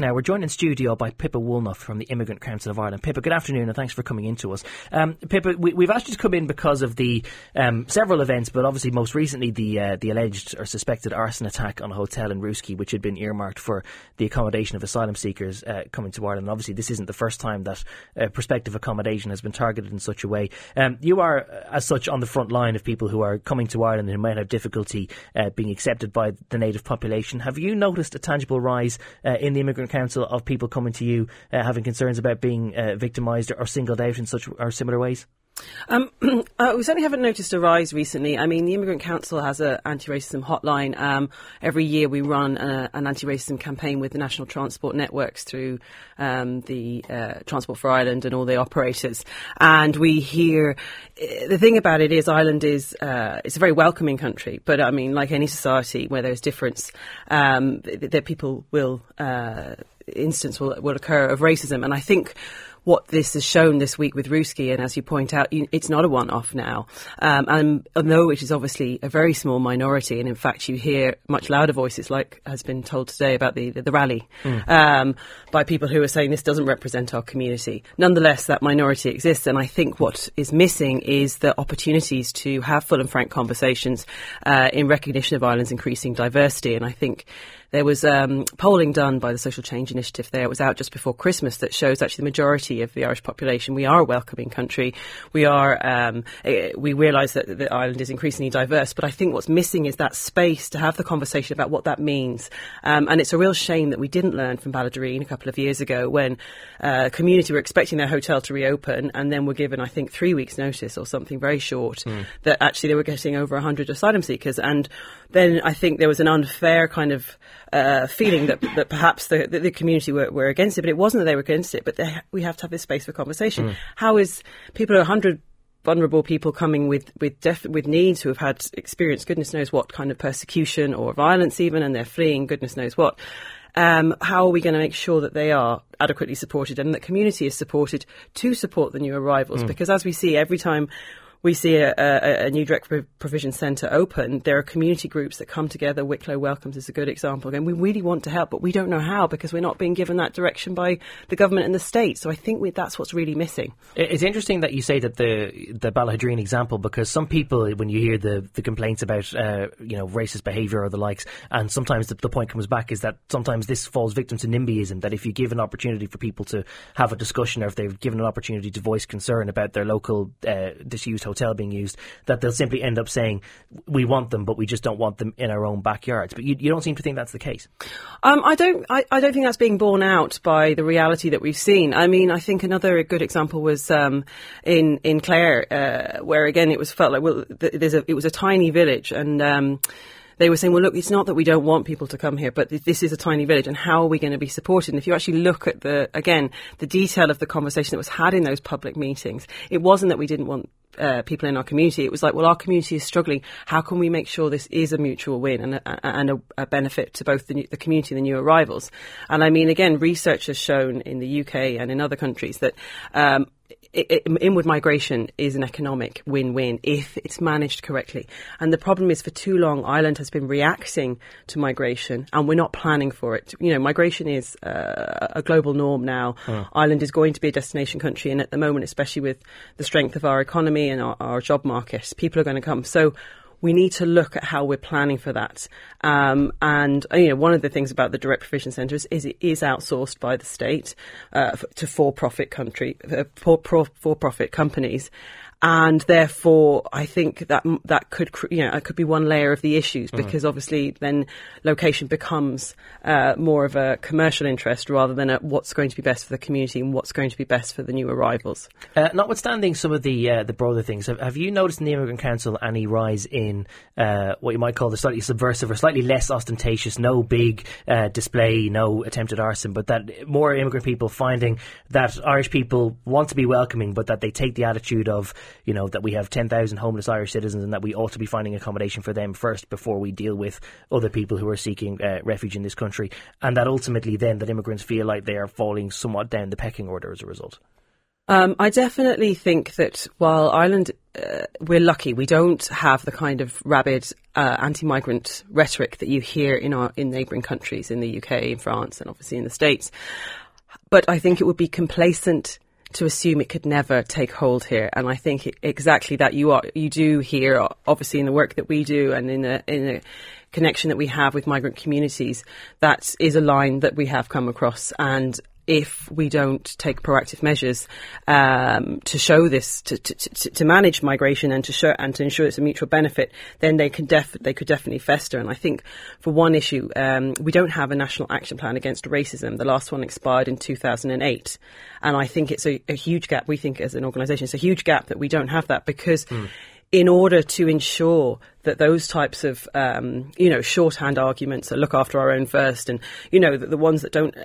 Now, we're joined in studio by Pippa Woolnough from the Immigrant Council of Ireland. Pippa, good afternoon and thanks for coming in to us. Um, Pippa, we, have asked you to come in because of the um, several events, but obviously most recently the uh, the alleged or suspected arson attack on a hotel in Rooskey, which had been earmarked for the accommodation of asylum seekers uh, coming to Ireland. And obviously, this isn't the first time that uh, prospective accommodation has been targeted in such a way. Um, you are, uh, as such, on the front line of people who are coming to Ireland and who might have difficulty uh, being accepted by the native population. Have you noticed a tangible rise uh, in the Immigrant Council of people coming to you uh, having concerns about being uh, victimised or singled out in such or similar ways? Um, uh, we certainly haven't noticed a rise recently. I mean, the Immigrant Council has an anti-racism hotline. Um, every year we run a, an anti-racism campaign with the national transport networks through um, the uh, Transport for Ireland and all the operators. And we hear the thing about it is Ireland is uh, it's a very welcoming country, but I mean, like any society where there's difference, um, that people will uh, instance will, will occur of racism. And I think what this has shown this week with Rooskey, and as you point out, it's not a one-off now. Um, and although it is obviously a very small minority, and in fact you hear much louder voices, like has been told today about the the, the rally, mm. um, by people who are saying this doesn't represent our community. Nonetheless, that minority exists, and I think what is missing is the opportunities to have full and frank conversations uh, in recognition of Ireland's increasing diversity. And I think there was um, polling done by the Social Change Initiative there. It was out just before Christmas that shows actually the majority of the Irish population. We are a welcoming country. We are. Um, eh, we realise that the island is increasingly diverse, but I think what's missing is that space to have the conversation about what that means. Um, and it's a real shame that we didn't learn from Ballaghaderreen a couple of years ago when uh, community were expecting their hotel to reopen and then were given, I think, three weeks' notice or something very short mm. that actually they were getting over 100 asylum seekers. And then I think there was an unfair kind of uh, feeling that, that perhaps the, the, the community were, were, against it, but it wasn't that they were against it, but they, we have to have this space for conversation. Mm. How is people, are 100 vulnerable people coming with with def- with needs who have had experienced goodness knows what kind of persecution or violence even, and they're fleeing goodness knows what. Um, how are we going to make sure that they are adequately supported and that community is supported to support the new arrivals? Mm. Because as we see every time we see a, a, a new direct provision centre open, there are community groups that come together. Wicklow Welcomes is a good example. And we really want to help, but we don't know how because we're not being given that direction by the government and the state. So I think we, that's what's really missing. It's interesting that you say that the the Ballaghaderreen example because some people, when you hear the, the complaints about uh, you know racist behaviour or the likes, and sometimes the, the point comes back is that sometimes this falls victim to NIMBYism. That if you give an opportunity for people to have a discussion or if they've given an opportunity to voice concern about their local uh, disused hotel being used, that they'll simply end up saying, we want them, but we just don't want them in our own backyards. But you, you don't seem to think that's the case. Um, I don't. I, I, don't think that's being borne out by the reality that we've seen. I mean, I think another good example was um, in in Clare, uh, where again it was felt like well, there's a it was a tiny village and. Um, they were saying, well, look, it's not that we don't want people to come here, but this is a tiny village, and how are we going to be supported? And if you actually look at the, again, the detail of the conversation that was had in those public meetings, it wasn't that we didn't want uh, people in our community. It was like, well, our community is struggling. How can we make sure this is a mutual win and a, and a, a benefit to both the, new, the, community and the new arrivals? And I mean, again, research has shown in the UK and in other countries that um, inward migration is an economic win-win if it's managed correctly. And the problem is, for too long, Ireland has been reacting to migration, and we're not planning for it. You know, migration is uh, a global norm now. Oh. Ireland is going to be a destination country, and at the moment, especially with the strength of our economy and our, our job market, people are going to come. So we need to look at how we're planning for that. Um, and you know, one of the things about the direct provision centres is it is outsourced by the state uh, to for-profit country uh, for, for-profit companies and therefore I think that that could you know it could be one layer of the issues mm. because mm. obviously then location becomes uh, more of a commercial interest rather than a, what's going to be best for the community and what's going to be best for the new arrivals. Uh, notwithstanding some of the uh, the broader things, have, have, you noticed in the Immigrant Council any rise in uh, what you might call the slightly subversive or slightly less ostentatious, no big uh, display, no attempted arson, but that more immigrant people finding that Irish people want to be welcoming, but that they take the attitude of you know, that we have 10,000 homeless Irish citizens and that we ought to be finding accommodation for them first before we deal with other people who are seeking uh, refuge in this country. And that ultimately then that immigrants feel like they are falling somewhat down the pecking order as a result. Um, I definitely think that while Ireland, uh, we're lucky, we don't have the kind of rabid uh, anti-migrant rhetoric that you hear in our in neighbouring countries, in the UK, in France, and obviously in the States. But I think it would be complacent to assume it could never take hold here. And I think exactly that you are you do here, obviously in the work that we do and in the in the connection that we have with migrant communities, that is a line that we have come across and if we don't take proactive measures um, to show this, to, to, to, manage migration and to show and to ensure it's a mutual benefit, then they can def- they could definitely fester. And I think for one issue, um, we don't have a national action plan against racism. The last one expired in 2008, and I think it's a, a huge gap. We think as an organisation, it's a huge gap that we don't have that because. Mm in order to ensure that those types of, um, you know, shorthand arguments that look after our own first, and you know, the, the ones that don't, uh,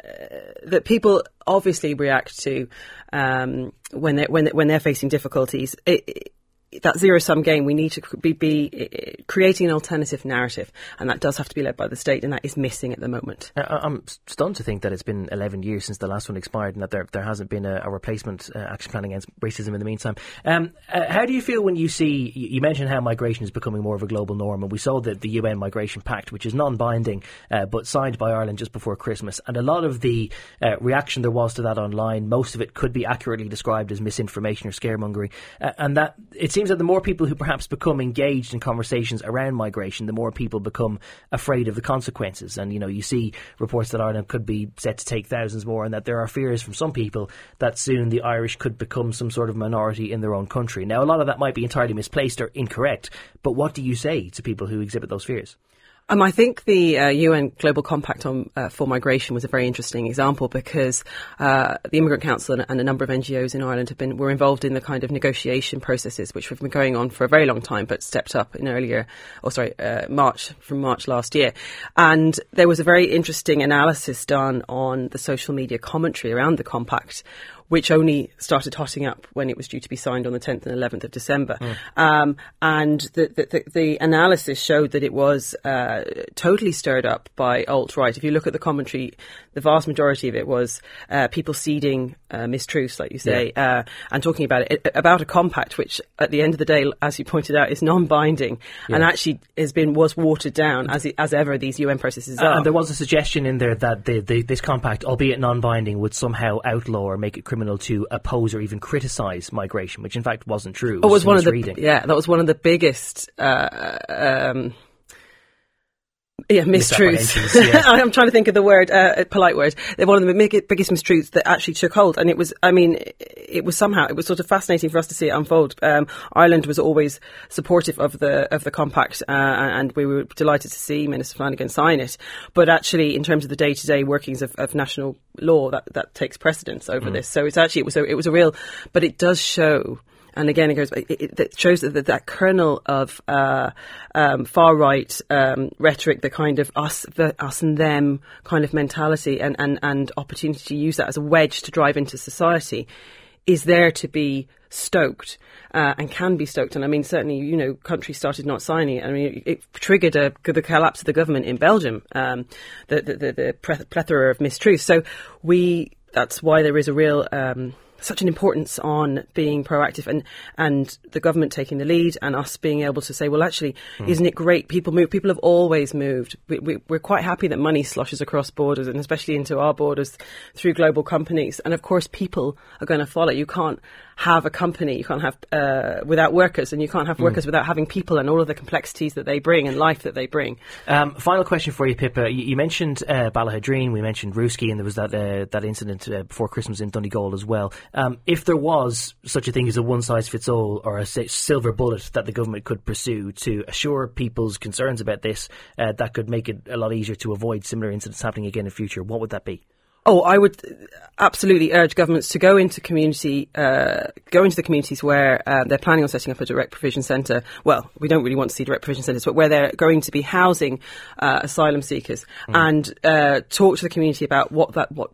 that people obviously react to um, when they when when they're facing difficulties. It, it, that zero sum game, we need to be, be, creating an alternative narrative, and that does have to be led by the state, and that is missing at the moment. I'm stunned to think that it's been 11 years since the last one expired, and that there there hasn't been a, a replacement uh, action plan against racism in the meantime. Um, uh, how do you feel when you see? You mentioned how migration is becoming more of a global norm, and we saw the, the UN Migration Pact, which is non-binding uh, but signed by Ireland just before Christmas, and a lot of the uh, reaction there was to that online, most of it could be accurately described as misinformation or scaremongering, uh, and that it seems seems that the more people who perhaps become engaged in conversations around migration, the more people become afraid of the consequences. And, you know, you see reports that Ireland could be set to take thousands more and that there are fears from some people that soon the Irish could become some sort of minority in their own country. Now, a lot of that might be entirely misplaced or incorrect, but what do you say to people who exhibit those fears? Um, I think the uh, UN Global Compact on uh, for Migration was a very interesting example because uh, the Immigrant Council and, a number of NGOs in Ireland have been were involved in the kind of negotiation processes which have been going on for a very long time, but stepped up in earlier, or sorry, uh, March from March last year, and there was a very interesting analysis done on the social media commentary around the compact, which only started hotting up when it was due to be signed on the 10th and 11th of December. Mm. Um, and the, the, the, analysis showed that it was uh, totally stirred up by alt right. If you look at the commentary, the vast majority of it was uh, people seeding uh, mistruths, like you say, yeah. Uh, and talking about it, about a compact, which at the end of the day, as you pointed out, is non-binding yeah. and actually has been was watered down as as ever these UN processes are. And there was a suggestion in there that the, the, this compact, albeit non-binding, would somehow outlaw or make it criminal to oppose or even criticise migration, which in fact wasn't true. It was, oh, was one of the yeah, that was one of the biggest. Uh, um, yeah, mistruths. Yeah. I'm trying to think of the word, uh, polite word. One of the biggest mistruths that actually took hold, and it was. I mean, it was somehow it was sort of fascinating for us to see it unfold. Um, Ireland was always supportive of the of the compact, uh, and we were delighted to see Minister Flanagan sign it. But actually, in terms of the day to day workings of, of, national law, that that takes precedence over mm. this. So it's actually it was a, it was a real, but it does show and again, it goes. It, it shows that that kernel of uh, um, far right um, rhetoric, the kind of us, the, us and them kind of mentality, and, and and opportunity to use that as a wedge to drive into society, is there to be stoked uh, and can be stoked. And I mean, certainly, you know, countries started not signing it. I mean, it, triggered a, the collapse of the government in Belgium, um, the, the, the, the, plethora of mistruths. So we, that's why there is a real um, such an importance on being proactive and and the government taking the lead and us being able to say, well, actually, mm. isn't it great? People move. People have always moved. We, we, we're quite happy that money sloshes across borders and especially into our borders through global companies. And of course, people are going to follow. You can't have a company, you can't have uh, without workers, and you can't have hmm. workers mm. without having people and all of the complexities that they bring and life that they bring. Um, final question for you, Pippa. You, you mentioned uh, we mentioned Rooskey, and there was that uh, that incident uh, before Christmas in Donegal as well. Um, if there was such a thing as a one size fits all or a silver bullet that the government could pursue to assure people's concerns about this, uh, that could make it a lot easier to avoid similar incidents happening again in the future, what would that be? Oh, I would absolutely urge governments to go into community, uh, go into the communities where uh, they're planning on setting up a direct provision centre. Well, we don't really want to see direct provision centres, but where they're going to be housing uh, asylum seekers, mm. and uh, talk to the community about what that what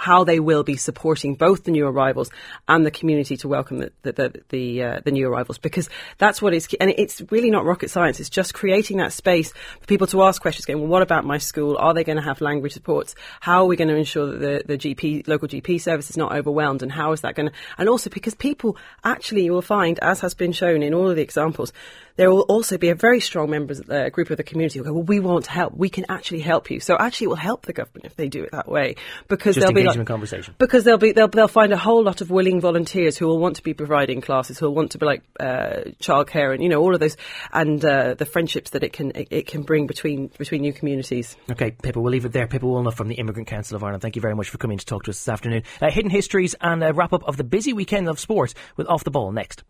how they will be supporting both the new arrivals and the community to welcome the the the, the, uh, the new arrivals because that's what is key. and it's really not rocket science. It's just creating that space for people to ask questions. Going, well, what about my school? Are they going to have language supports? How are we going to ensure that the, the GP local GP service is not overwhelmed? And how is that going to? And also because people actually you will find, as has been shown in all of the examples, there will also be a very strong members uh, group of the community who go, well, we want to help. We can actually help you. So actually, it will help the government if they do it that way because Just they'll be engaging like, in conversation. because they'll be they'll they'll find a whole lot of willing volunteers who will want to be providing classes, who will want to be like uh, childcare and you know all of those and uh, the friendships that it can it, it can bring between between new communities. Okay, Pippa, we'll leave it there. Pippa Woolnough from the Immigrant Council of Ireland. Thank you very much for coming to talk to us this afternoon. Uh, hidden histories and a wrap up of the busy weekend of sport with Off the Ball next.